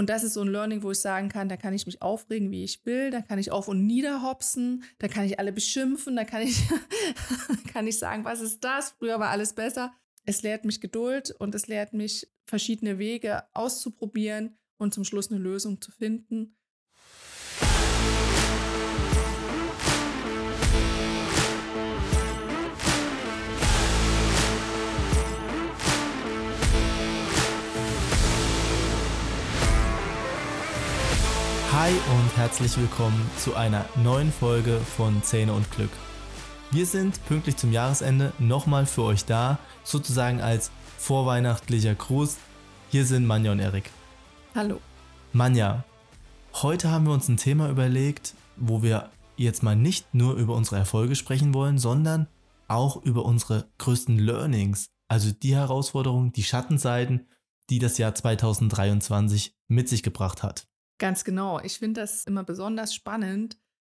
Und das ist so ein Learning, wo ich sagen kann, da kann ich mich aufregen, wie ich will, da kann ich auf und niederhopsen, da kann ich alle beschimpfen, da kann ich, kann ich sagen, was ist das? Früher war alles besser. Es lehrt mich Geduld und es lehrt mich, verschiedene Wege auszuprobieren und zum Schluss eine Lösung zu finden. Hi und herzlich willkommen zu einer neuen Folge von Zähne und Glück. Wir sind pünktlich zum Jahresende nochmal für euch da, sozusagen als vorweihnachtlicher Gruß. Hier sind Manja und Erik. Hallo. Manja, heute haben wir uns ein Thema überlegt, wo wir jetzt mal nicht nur über unsere Erfolge sprechen wollen, sondern auch über unsere größten Learnings, also die Herausforderungen, die Schattenseiten, die das Jahr 2023 mit sich gebracht hat. Ganz genau. Ich finde das immer besonders spannend.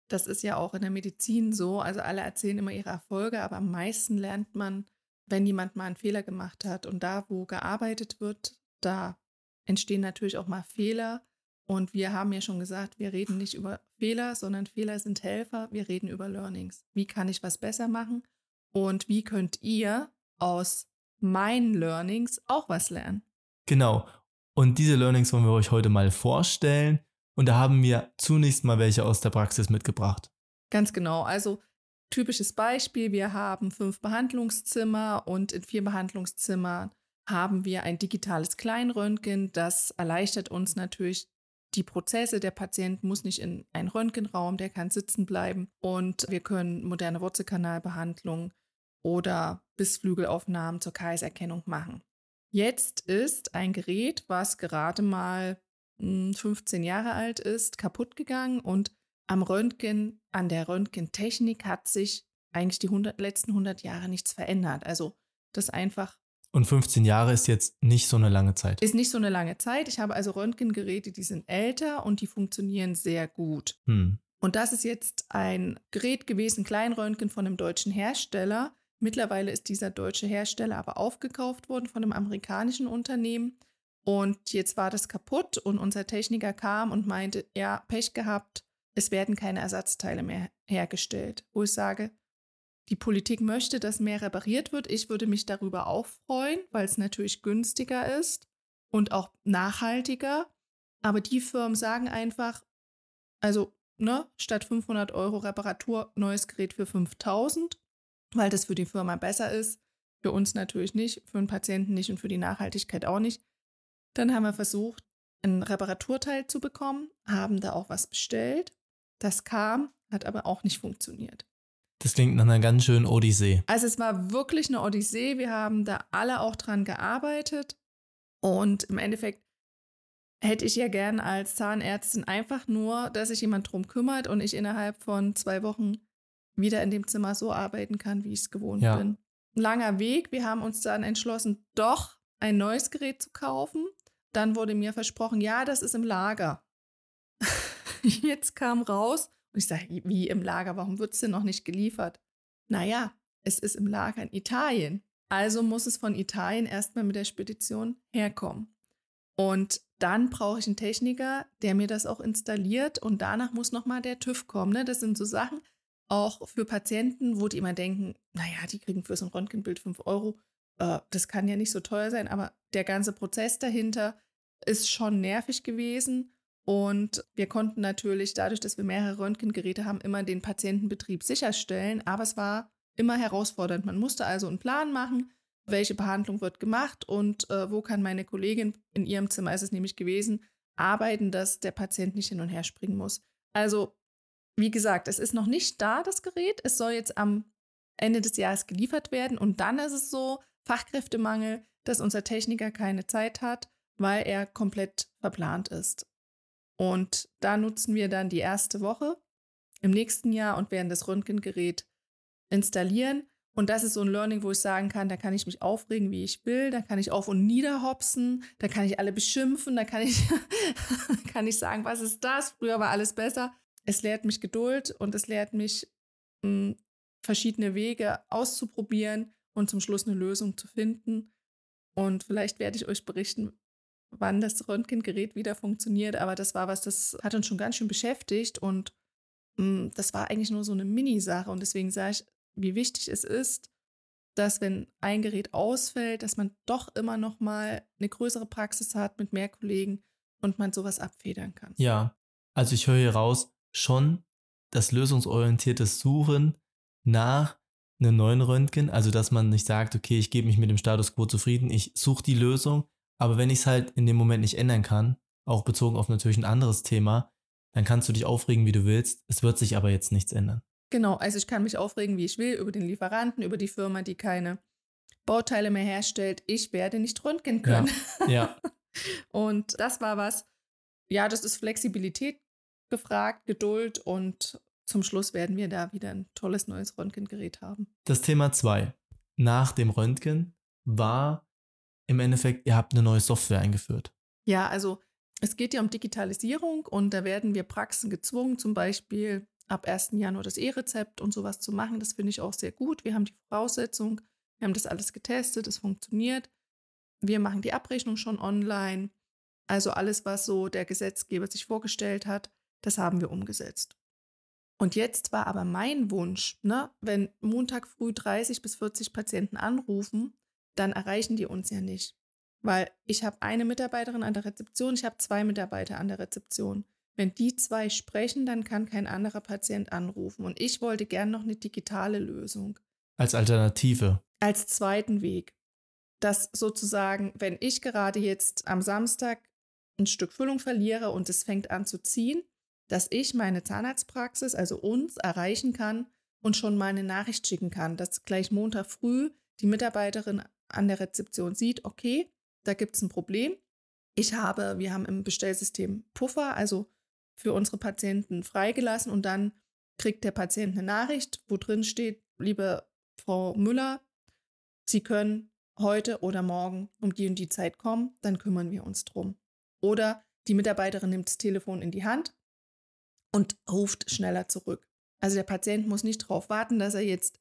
Das ist ja auch in der Medizin so. Also alle erzählen immer ihre Erfolge, aber am meisten lernt man, wenn jemand mal einen Fehler gemacht hat. Und da, wo gearbeitet wird, da entstehen natürlich auch mal Fehler. Und wir haben ja schon gesagt, wir reden nicht über Fehler, sondern Fehler sind Helfer. Wir reden über Learnings. Wie kann ich was besser machen? Und wie könnt ihr aus meinen Learnings auch was lernen? Genau. Und diese Learnings wollen wir euch heute mal vorstellen. Und da haben wir zunächst mal welche aus der Praxis mitgebracht. Ganz genau. Also typisches Beispiel, wir haben fünf Behandlungszimmer und in vier Behandlungszimmern haben wir ein digitales Kleinröntgen. Das erleichtert uns natürlich die Prozesse. Der Patient muss nicht in einen Röntgenraum, der kann sitzen bleiben und wir können moderne Wurzelkanalbehandlung oder Bissflügelaufnahmen zur Kaiserkennung machen. Jetzt ist ein Gerät, was gerade mal 15 hm, Jahre alt ist, kaputt gegangen und am Röntgen, an der Röntgentechnik hat sich eigentlich die 100, letzten 100 Jahre nichts verändert. Also das einfach. Und 15 Jahre ist jetzt nicht so eine lange Zeit. Ist nicht so eine lange Zeit. Ich habe also Röntgengeräte, die sind älter und die funktionieren sehr gut. Hm. Und das ist jetzt ein Gerät gewesen, Kleinröntgen von einem deutschen Hersteller. Mittlerweile ist dieser deutsche Hersteller aber aufgekauft worden von einem amerikanischen Unternehmen. Und jetzt war das kaputt und unser Techniker kam und meinte, ja, Pech gehabt, es werden keine Ersatzteile mehr hergestellt. Wo ich sage, die Politik möchte, dass mehr repariert wird. Ich würde mich darüber auch freuen, weil es natürlich günstiger ist und auch nachhaltiger. Aber die Firmen sagen einfach, also ne, statt 500 Euro Reparatur, neues Gerät für 5000 weil das für die Firma besser ist. Für uns natürlich nicht, für den Patienten nicht und für die Nachhaltigkeit auch nicht. Dann haben wir versucht, ein Reparaturteil zu bekommen, haben da auch was bestellt. Das kam, hat aber auch nicht funktioniert. Das klingt nach einer ganz schönen Odyssee. Also es war wirklich eine Odyssee. Wir haben da alle auch dran gearbeitet. Und im Endeffekt hätte ich ja gern als Zahnärztin einfach nur, dass sich jemand drum kümmert und ich innerhalb von zwei Wochen wieder in dem Zimmer so arbeiten kann, wie ich es gewohnt ja. bin. Ein langer Weg. Wir haben uns dann entschlossen, doch ein neues Gerät zu kaufen. Dann wurde mir versprochen, ja, das ist im Lager. Jetzt kam raus und ich sage, wie im Lager? Warum wird es denn noch nicht geliefert? Naja, es ist im Lager in Italien. Also muss es von Italien erstmal mit der Spedition herkommen. Und dann brauche ich einen Techniker, der mir das auch installiert und danach muss nochmal der TÜV kommen. Ne? Das sind so Sachen, auch für Patienten, wo die immer denken, naja, die kriegen für so ein Röntgenbild 5 Euro. Äh, das kann ja nicht so teuer sein, aber der ganze Prozess dahinter ist schon nervig gewesen. Und wir konnten natürlich dadurch, dass wir mehrere Röntgengeräte haben, immer den Patientenbetrieb sicherstellen. Aber es war immer herausfordernd. Man musste also einen Plan machen, welche Behandlung wird gemacht und äh, wo kann meine Kollegin, in ihrem Zimmer ist es nämlich gewesen, arbeiten, dass der Patient nicht hin und her springen muss. Also wie gesagt, es ist noch nicht da, das Gerät. Es soll jetzt am Ende des Jahres geliefert werden. Und dann ist es so, Fachkräftemangel, dass unser Techniker keine Zeit hat, weil er komplett verplant ist. Und da nutzen wir dann die erste Woche im nächsten Jahr und werden das Röntgengerät installieren. Und das ist so ein Learning, wo ich sagen kann, da kann ich mich aufregen, wie ich will, da kann ich auf und niederhopsen, da kann ich alle beschimpfen, da kann ich, kann ich sagen, was ist das? Früher war alles besser es lehrt mich Geduld und es lehrt mich, mh, hm, verschiedene Wege auszuprobieren und zum Schluss eine Lösung zu finden. Und vielleicht werde ich euch berichten, wann das Röntgengerät wieder funktioniert, aber das war was, das hat uns schon ganz schön beschäftigt und mh, mm, das war eigentlich nur so eine Mini-Sache und deswegen sage ich, wie wichtig es ist, dass wenn ein Gerät ausfällt, dass man doch immer noch mal eine größere Praxis hat mit mehr Kollegen und man sowas abfedern kann. Ja, also ich höre hier raus, schon das lösungsorientierte Suchen nach einem neuen Röntgen, also dass man nicht sagt, okay, ich gebe mich mit dem Status quo zufrieden, ich suche die Lösung, aber wenn ich es halt in dem Moment nicht ändern kann, auch bezogen auf natürlich ein anderes Thema, dann kannst du dich aufregen, wie du willst, es wird sich aber jetzt nichts ändern. Genau, also ich kann mich aufregen, wie ich will, über den Lieferanten, über die Firma, die keine Bauteile mehr herstellt. Ich werde nicht röntgen können. Ja. ja. und das war was, ja, das ist Flexibilität gefragt, Geduld und zum Schluss werden wir da wieder ein tolles neues Röntgengerät haben. Das Thema 2 nach dem Röntgen war im Endeffekt, ihr habt eine neue Software eingeführt. Ja, also es geht ja um Digitalisierung und da werden wir Praxen gezwungen, zum Beispiel ab 1. Januar das E-Rezept und sowas zu machen. Das finde ich auch sehr gut. Wir haben die Voraussetzung, wir haben das alles getestet, es funktioniert. Wir machen die Abrechnung schon online. Also alles, was so der Gesetzgeber sich vorgestellt hat, das haben wir umgesetzt. Und jetzt war aber mein Wunsch, ne, wenn Montag früh 30 bis 40 Patienten anrufen, dann erreichen die uns ja nicht. Weil ich habe eine Mitarbeiterin an der Rezeption, ich habe zwei Mitarbeiter an der Rezeption. Wenn die zwei sprechen, dann kann kein anderer Patient anrufen. Und ich wollte gern noch eine digitale Lösung. Als Alternative. Als zweiten Weg. Dass sozusagen, wenn ich gerade jetzt am Samstag ein Stück Füllung verliere und es fängt an zu ziehen, dass ich meine Zahnarztpraxis, also uns, erreichen kann und schon mal eine Nachricht schicken kann, dass gleich Montag früh die Mitarbeiterin an der Rezeption sieht, okay, da gibt es ein Problem. Ich habe, wir haben im Bestellsystem Puffer, also für unsere Patienten freigelassen und dann kriegt der Patient eine Nachricht, wo drin steht, liebe Frau Müller, Sie können heute oder morgen um die und die Zeit kommen, dann kümmern wir uns drum. Oder die Mitarbeiterin nimmt das Telefon in die Hand und ruft schneller zurück. Also der Patient muss nicht darauf warten, dass er jetzt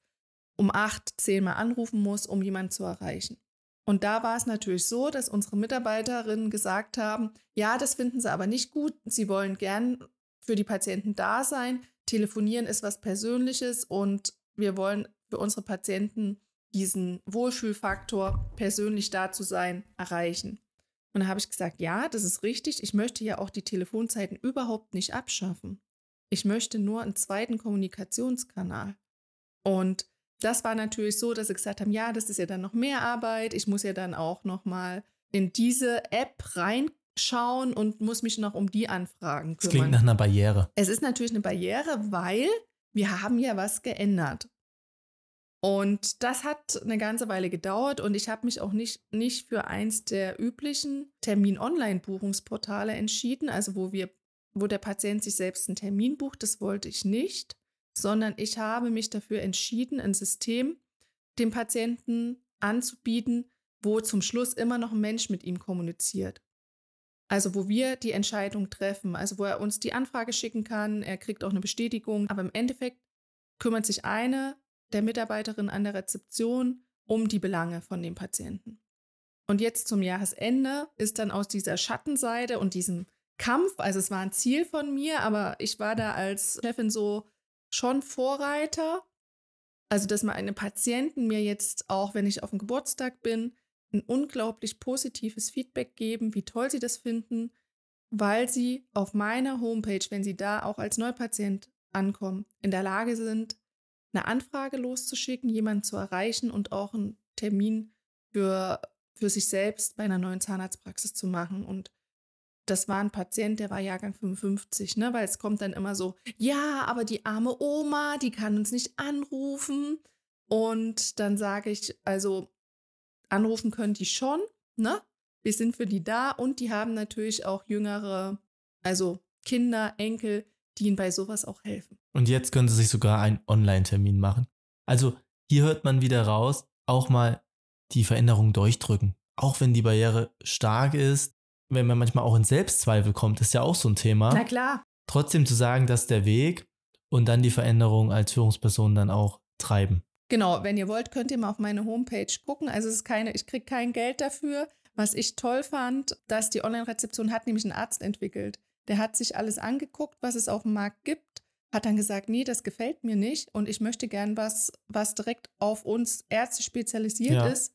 um acht, zehnmal anrufen muss, um jemanden zu erreichen. Und da war es natürlich so, dass unsere Mitarbeiterinnen gesagt haben, ja, das finden sie aber nicht gut. Sie wollen gern für die Patienten da sein. Telefonieren ist was Persönliches und wir wollen für unsere Patienten diesen Wohlfühlfaktor, persönlich da zu sein, erreichen. Und da habe ich gesagt, ja, das ist richtig. Ich möchte ja auch die Telefonzeiten überhaupt nicht abschaffen. Ich möchte nur einen zweiten Kommunikationskanal. Und das war natürlich so, dass sie gesagt haben, ja, das ist ja dann noch mehr Arbeit. Ich muss ja dann auch noch mal in diese App reinschauen und muss mich noch um die Anfragen kümmern. Das klingt nach einer Barriere. Es ist natürlich eine Barriere, weil wir haben ja was geändert. Und das hat eine ganze Weile gedauert und ich habe mich auch nicht, nicht für eins der üblichen Termin-Online-Buchungsportale entschieden, also wo wir, wo der Patient sich selbst einen Termin bucht, das wollte ich nicht, sondern ich habe mich dafür entschieden, ein System dem Patienten anzubieten, wo zum Schluss immer noch ein Mensch mit ihm kommuniziert. Also wo wir die Entscheidung treffen, also wo er uns die Anfrage schicken kann, er kriegt auch eine Bestätigung, aber im Endeffekt kümmert sich eine der Mitarbeiterin an der Rezeption um die Belange von dem Patienten. Und jetzt zum Jahresende ist dann aus dieser Schattenseite und diesem Kampf, also es war ein Ziel von mir, aber ich war da als Chefin so, schon Vorreiter. Also, dass meine Patienten mir jetzt auch, wenn ich auf dem Geburtstag bin, ein unglaublich positives Feedback geben, wie toll sie das finden, weil sie auf meiner Homepage, wenn sie da auch als Neupatient ankommen, in der Lage sind, eine Anfrage loszuschicken, jemanden zu erreichen und auch einen Termin für, für sich selbst bei einer neuen Zahnarztpraxis zu machen. Und das war ein Patient, der war Jahrgang 55, ne? Weil es kommt dann immer so, ja, aber die arme Oma, die kann uns nicht anrufen. Und dann sage ich, also anrufen können die schon, ne? Wir sind für die da und die haben natürlich auch jüngere, also Kinder, Enkel, die ihnen bei sowas auch helfen. Und jetzt können sie sich sogar einen Online-Termin machen. Also hier hört man wieder raus, auch mal die Veränderung durchdrücken. Auch wenn die Barriere stark ist, wenn man manchmal auch in Selbstzweifel kommt, ist ja auch so ein Thema. Na klar. Trotzdem zu sagen, das ist der Weg und dann die Veränderung als Führungsperson dann auch treiben. Genau, wenn ihr wollt, könnt ihr mal auf meine Homepage gucken. Also es ist keine, ich kriege kein Geld dafür, Was ich toll fand, dass die Online-Rezeption hat nämlich einen Arzt entwickelt. Der hat sich alles angeguckt, was es auf dem Markt gibt, hat dann gesagt, nee, das gefällt mir nicht und ich möchte gern was, was direkt auf uns Ärzte spezialisiert ja. ist.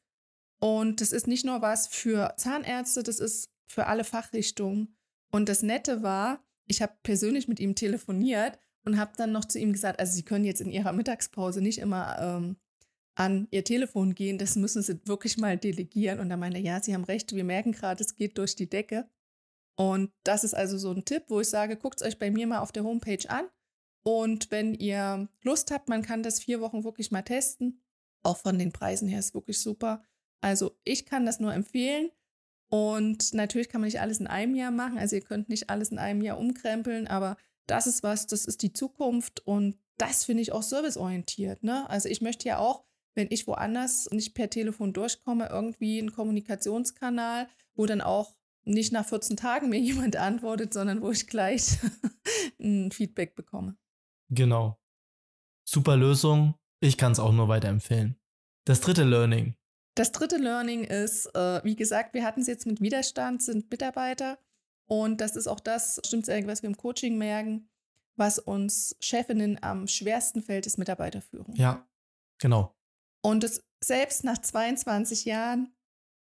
Und das ist nicht nur was für Zahnärzte, das ist für alle Fachrichtungen. Und das Nette war, ich habe persönlich mit ihm telefoniert und habe dann noch zu ihm gesagt, also Sie können jetzt in Ihrer Mittagspause nicht immer ähm, an Ihr Telefon gehen, das müssen Sie wirklich mal delegieren. Und er meinte, ja, Sie haben recht, wir merken gerade, es geht durch die Decke. Und das ist also so ein Tipp, wo ich sage, guckt es euch bei mir mal auf der Homepage an. Und wenn ihr Lust habt, man kann das vier Wochen wirklich mal testen. Auch von den Preisen her ist wirklich super. Also ich kann das nur empfehlen. Und natürlich kann man nicht alles in einem Jahr machen. Also ihr könnt nicht alles in einem Jahr umkrempeln, aber das ist was, das ist die Zukunft und das finde ich auch serviceorientiert. Ne? Also ich möchte ja auch, wenn ich woanders nicht per Telefon durchkomme, irgendwie einen Kommunikationskanal, wo dann auch nicht nach 14 Tagen mir jemand antwortet, sondern wo ich gleich ein Feedback bekomme. Genau. Super Lösung. Ich kann es auch nur weiterempfehlen. Das dritte Learning. Das dritte Learning ist, äh, wie gesagt, wir hatten es jetzt mit Widerstand, sind Mitarbeiter. Und das ist auch das, stimmt es was wir im Coaching merken, was uns Chefinnen am schwersten fällt, ist Mitarbeiterführung. Ja, genau. Und es, selbst nach 22 Jahren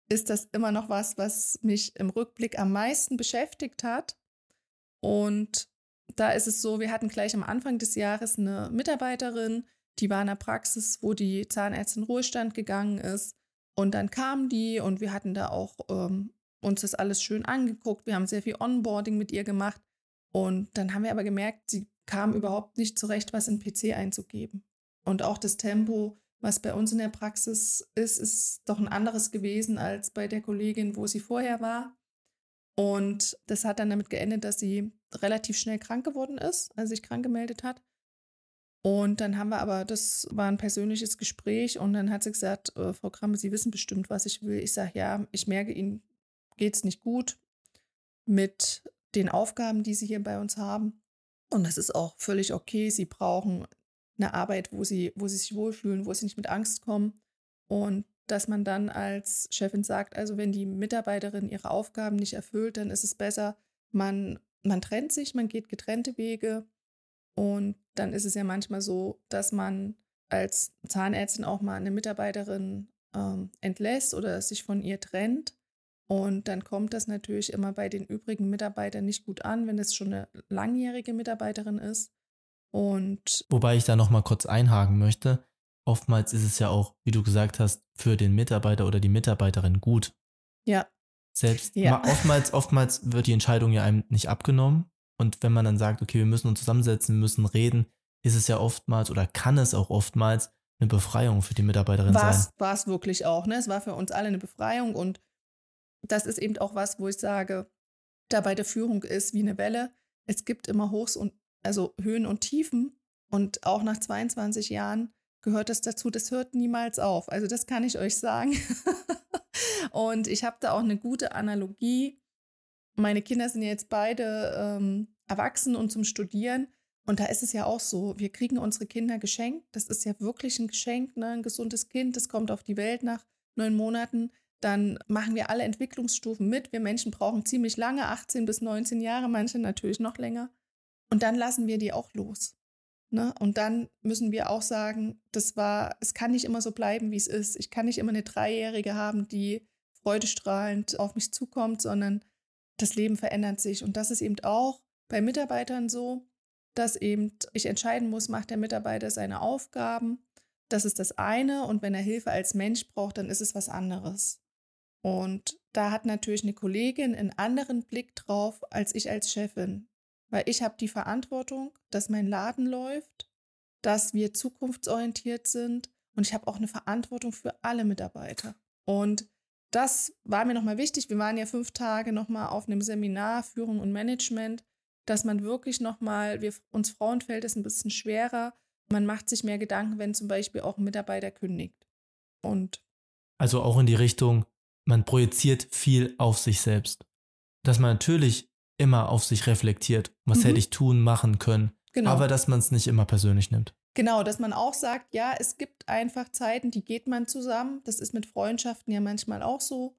ist das immer noch was, was mich im Rückblick am meisten beschäftigt hat. Und da ist es so, wir hatten gleich am Anfang des Jahres eine Mitarbeiterin, die war in der Praxis, wo die Zahnärztin in Ruhestand gegangen ist. Und dann kam die und wir hatten da auch ähm, uns das alles schön angeguckt. Wir haben sehr viel Onboarding mit ihr gemacht. Und dann haben wir aber gemerkt, sie kam überhaupt nicht zurecht, was in PC einzugeben. Und auch das Tempo, was bei uns in der Praxis ist, ist doch ein anderes gewesen als bei der Kollegin, wo sie vorher war. Und das hat dann damit geendet, dass sie relativ schnell krank geworden ist, also sich krank gemeldet hat. Und dann haben wir aber, das war ein persönliches Gespräch und dann hat sie gesagt, äh, Frau Kramme, Sie wissen bestimmt, was ich will. Ich sage, ja, ich merke, Ihnen geht es nicht gut mit den Aufgaben, die Sie hier bei uns haben. Und das ist auch völlig okay. Sie brauchen eine Arbeit, wo sie, wo sie sich wohlfühlen, wo sie nicht mit Angst kommen. Und dass man dann als Chefin sagt, also wenn die Mitarbeiterin ihre Aufgaben nicht erfüllt, dann ist es besser, man, man trennt sich, man geht getrennte Wege. Und dann ist es ja manchmal so, dass man als Zahnärztin auch mal eine Mitarbeiterin ähm, entlässt oder sich von ihr trennt. Und dann kommt das natürlich immer bei den übrigen Mitarbeitern nicht gut an, wenn es schon eine langjährige Mitarbeiterin ist. Und Wobei ich da nochmal kurz einhaken möchte. Oftmals ist es ja auch, wie du gesagt hast, für den Mitarbeiter oder die Mitarbeiterin gut. Ja. Selbst ja. oftmals, oftmals wird die Entscheidung ja einem nicht abgenommen. Und wenn man dann sagt, okay, wir müssen uns zusammensetzen, müssen reden, ist es ja oftmals oder kann es auch oftmals eine Befreiung für die Mitarbeiterin war's, sein. War es wirklich auch, ne? Es war für uns alle eine Befreiung und das ist eben auch was, wo ich sage, dabei der Führung ist wie eine Welle. Es gibt immer Hochs und also Höhen und Tiefen und auch nach 22 Jahren gehört das dazu. Das hört niemals auf. Also das kann ich euch sagen. und ich habe da auch eine gute Analogie. Meine Kinder sind jetzt beide ähm, erwachsen und zum Studieren. Und da ist es ja auch so, wir kriegen unsere Kinder geschenkt. Das ist ja wirklich ein Geschenk, ne? ein gesundes Kind, das kommt auf die Welt nach neun Monaten dann machen wir alle Entwicklungsstufen mit. Wir Menschen brauchen ziemlich lange, 18 bis 19 Jahre, manche natürlich noch länger. Und dann lassen wir die auch los. Ne? Und dann müssen wir auch sagen, das war, es kann nicht immer so bleiben, wie es ist. Ich kann nicht immer eine Dreijährige haben, die freudestrahlend auf mich zukommt, sondern das Leben verändert sich. Und das ist eben auch bei Mitarbeitern so, dass eben ich entscheiden muss, macht der Mitarbeiter seine Aufgaben. Das ist das eine. Und wenn er Hilfe als Mensch braucht, dann ist es was anderes. Und da hat natürlich eine Kollegin einen anderen Blick drauf als ich als Chefin, weil ich habe die Verantwortung, dass mein Laden läuft, dass wir zukunftsorientiert sind und ich habe auch eine Verantwortung für alle Mitarbeiter. Und das war mir nochmal wichtig. Wir waren ja fünf Tage nochmal auf einem Seminar Führung und Management, dass man wirklich nochmal, wir, uns Frauen fällt es ein bisschen schwerer. Man macht sich mehr Gedanken, wenn zum Beispiel auch ein Mitarbeiter kündigt. Und also auch in die Richtung, man projiziert viel auf sich selbst. Dass man natürlich immer auf sich reflektiert, was mhm. hätte ich tun, machen können, genau. aber dass man es nicht immer persönlich nimmt. Genau, dass man auch sagt, ja, es gibt einfach Zeiten, die geht man zusammen. Das ist mit Freundschaften ja manchmal auch so.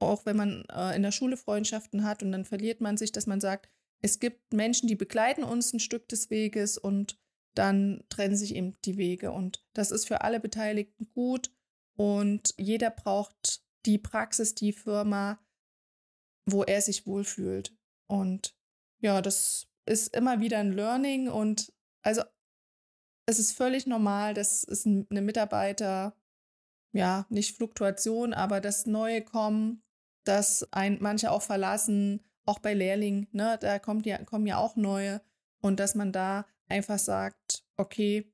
auch wenn man äh, in der Schule Freundschaften hat und dann verliert man sich, dass man sagt, es gibt Menschen, die begleiten uns ein Stück des Weges und dann trennen sich eben die Wege. Und das ist für alle Beteiligten gut und jeder braucht die Praxis, die Firma, wo er sich wohlfühlt. Und ja, das ist immer wieder ein Learning und also es ist völlig normal, dass es eine Mitarbeiter, ja, nicht Fluktuation, aber das Neue kommen, dass ein, manche auch verlassen, auch bei Lehrlingen, ne, da kommt ja, kommen ja auch neue und dass man da einfach sagt, okay,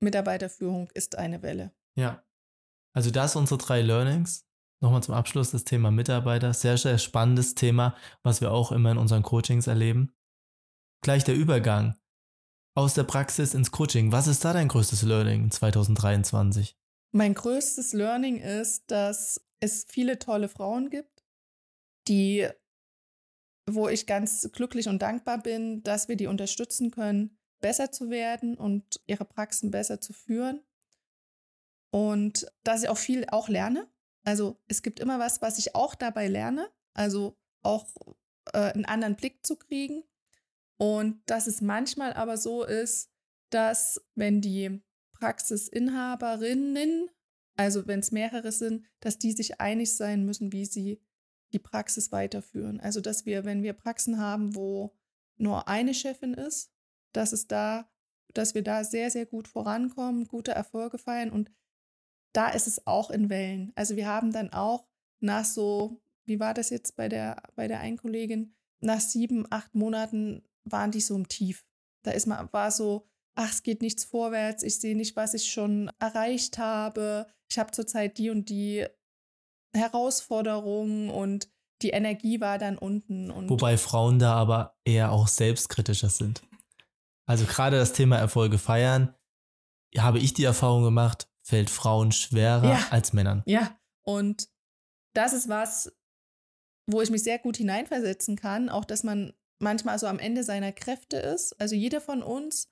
Mitarbeiterführung ist eine Welle. Ja. Also das unsere drei Learnings. Nochmal zum Abschluss das Thema Mitarbeiter. Sehr, sehr spannendes Thema, was wir auch immer in unseren Coachings erleben. Gleich der Übergang aus der Praxis ins Coaching. Was ist da dein größtes Learning 2023? Mein größtes Learning ist, dass es viele tolle Frauen gibt, die, wo ich ganz glücklich und dankbar bin, dass wir die unterstützen können, besser zu werden und ihre Praxen besser zu führen. Und dass ich auch viel auch lerne. Also es gibt immer was, was ich auch dabei lerne. Also auch äh, einen anderen Blick zu kriegen. Und dass es manchmal aber so ist, dass wenn die Praxisinhaberinnen also wenn es mehrere sind, dass die sich einig sein müssen, wie sie die Praxis weiterführen. Also dass wir, wenn wir Praxen haben, wo nur eine Chefin ist, dass es da, dass wir da sehr, sehr gut vorankommen, gute Erfolge feiern und da ist es auch in Wellen. Also wir haben dann auch nach so, wie war das jetzt bei der, bei der einen Kollegin, nach sieben, acht Monaten waren die so im Tief. Da ist man, war so, ach, es geht nichts vorwärts, ich sehe nicht, was ich schon erreicht habe, ich habe zurzeit die und die Herausforderungen und die Energie war dann unten. Wobei Frauen da aber eher auch selbstkritischer sind. Also gerade das Thema Erfolge feiern, habe ich die Erfahrung gemacht, fällt Frauen schwerer ja. als Männern. Ja, und das ist was, wo ich mich sehr gut hineinversetzen kann, auch dass man manchmal so am Ende seiner Kräfte ist. Also jeder von uns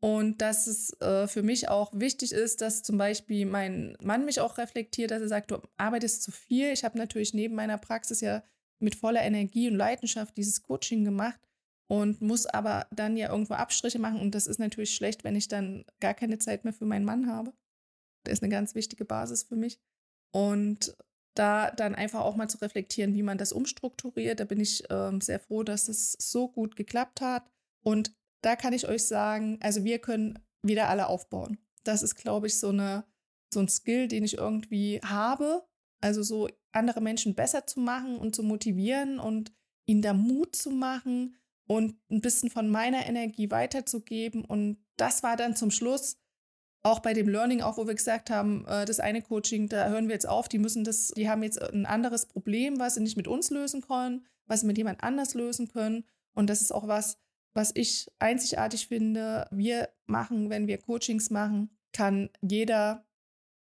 und dass es äh, für mich auch wichtig ist, dass zum Beispiel mein Mann mich auch reflektiert, dass er sagt, du arbeitest zu viel. Ich habe natürlich neben meiner Praxis ja mit voller Energie und Leidenschaft dieses Coaching gemacht und muss aber dann ja irgendwo Abstriche machen. Und das ist natürlich schlecht, wenn ich dann gar keine Zeit mehr für meinen Mann habe. Das ist eine ganz wichtige Basis für mich. Und da dann einfach auch mal zu reflektieren, wie man das umstrukturiert. Da bin ich ähm, sehr froh, dass es so gut geklappt hat. Und da kann ich euch sagen, also wir können wieder alle aufbauen. Das ist, glaube ich, so, eine, so ein Skill, den ich irgendwie habe. Also so andere Menschen besser zu machen und zu motivieren und ihnen da Mut zu machen und ein bisschen von meiner Energie weiterzugeben. Und das war dann zum Schluss auch bei dem Learning, auch wo wir gesagt haben, äh, das eine Coaching, da hören wir jetzt auf, die müssen das, die haben jetzt ein anderes Problem, was sie nicht mit uns lösen können, was sie mit jemand anders lösen können. Und das ist auch was, was ich einzigartig finde, wir machen, wenn wir Coachings machen, kann jeder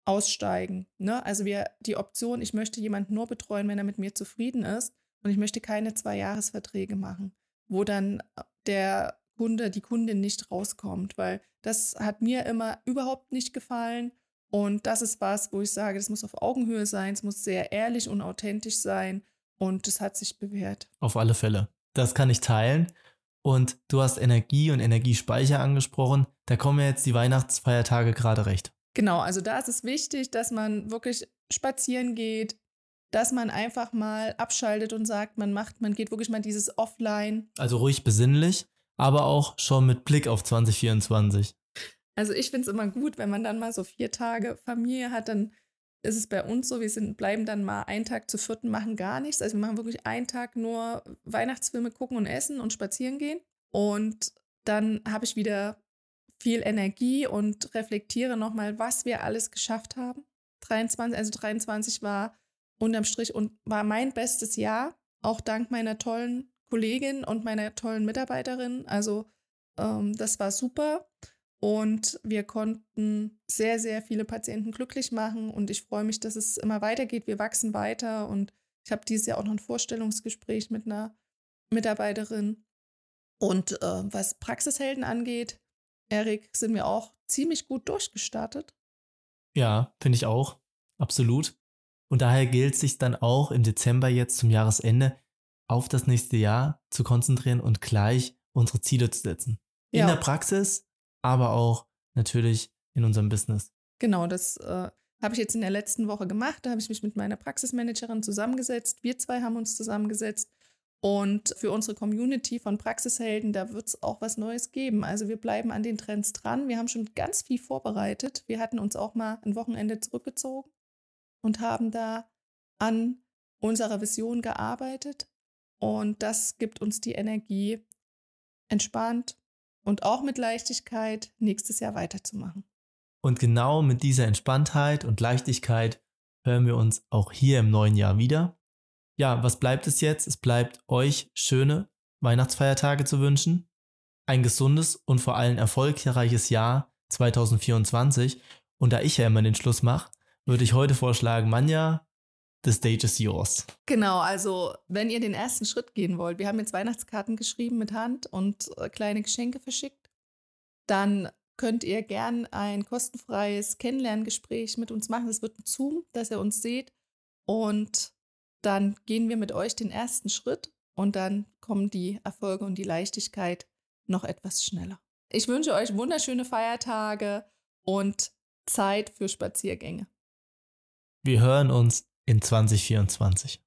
aussteigen. Ne? Also wir die Option, ich möchte jemanden nur betreuen, wenn er mit mir zufrieden ist und ich möchte keine Zwei-Jahres-Verträge machen, wo dann der Kunde, die Kundin nicht rauskommt, weil das hat mir immer überhaupt nicht gefallen. Und das ist was, wo ich sage, das muss auf Augenhöhe sein, es muss sehr ehrlich und authentisch sein und das hat sich bewährt. Auf alle Fälle. Das kann ich teilen. Und du hast Energie und Energiespeicher angesprochen. Da kommen ja jetzt die Weihnachtsfeiertage gerade recht. Genau, also da ist es wichtig, dass man wirklich spazieren geht, dass man einfach mal abschaltet und sagt, man macht, man geht wirklich mal dieses Offline. Also ruhig besinnlich, aber auch schon mit Blick auf 2024. Also ich finde es immer gut, wenn man dann mal so vier Tage Familie hat, dann ist es bei uns so, wir sind, bleiben dann mal einen Tag zu vierten, machen gar nichts. Also wir machen wirklich einen Tag nur Weihnachtsfilme gucken und essen und spazieren gehen. Und dann habe ich wieder viel Energie und reflektiere nochmal, was wir alles geschafft haben. 23, also 23 war unterm Strich und war mein bestes Jahr, auch dank meiner tollen Kollegin und meiner tollen Mitarbeiterin. Also ähm, das war super. Und wir konnten sehr, sehr viele Patienten glücklich machen. Und ich freue mich, dass es immer weitergeht. Wir wachsen weiter. Und ich habe dieses Jahr auch noch ein Vorstellungsgespräch mit einer Mitarbeiterin. Und äh, was Praxishelden angeht, Erik, sind wir auch ziemlich gut durchgestartet. Ja, finde ich auch. Absolut. Und daher gilt es sich dann auch im Dezember jetzt zum Jahresende auf das nächste Jahr zu konzentrieren und gleich unsere Ziele zu setzen. In Ja. der Praxis, aber auch natürlich in unserem Business. Genau, das äh, habe ich jetzt in der letzten Woche gemacht. Da habe ich mich mit meiner Praxismanagerin zusammengesetzt. Wir zwei haben uns zusammengesetzt. Und für unsere Community von Praxishelden, da wird es auch was Neues geben. Also wir bleiben an den Trends dran. Wir haben schon ganz viel vorbereitet. Wir hatten uns auch mal ein Wochenende zurückgezogen und haben da an unserer Vision gearbeitet. Und das gibt uns die Energie, entspannt und auch mit Leichtigkeit nächstes Jahr weiterzumachen. Und genau mit dieser Entspanntheit und Leichtigkeit hören wir uns auch hier im neuen Jahr wieder. Ja, was bleibt es jetzt? Es bleibt euch schöne Weihnachtsfeiertage zu wünschen, ein gesundes und vor allem erfolgreiches Jahr 2024. Und da ich ja immer den Schluss mache, würde ich heute vorschlagen, Manja, the stage is yours. Genau, also wenn ihr den ersten Schritt gehen wollt, wir haben jetzt Weihnachtskarten geschrieben mit Hand und äh, kleine Geschenke verschickt, dann könnt ihr gern ein kostenfreies Kennenlerngespräch mit uns machen. Das wird ein Zoom, dass ihr uns seht. Und dann gehen wir mit euch den ersten Schritt und dann kommen die Erfolge und die Leichtigkeit noch etwas schneller. Ich wünsche euch wunderschöne Feiertage und Zeit für Spaziergänge. Wir hören uns in 2024.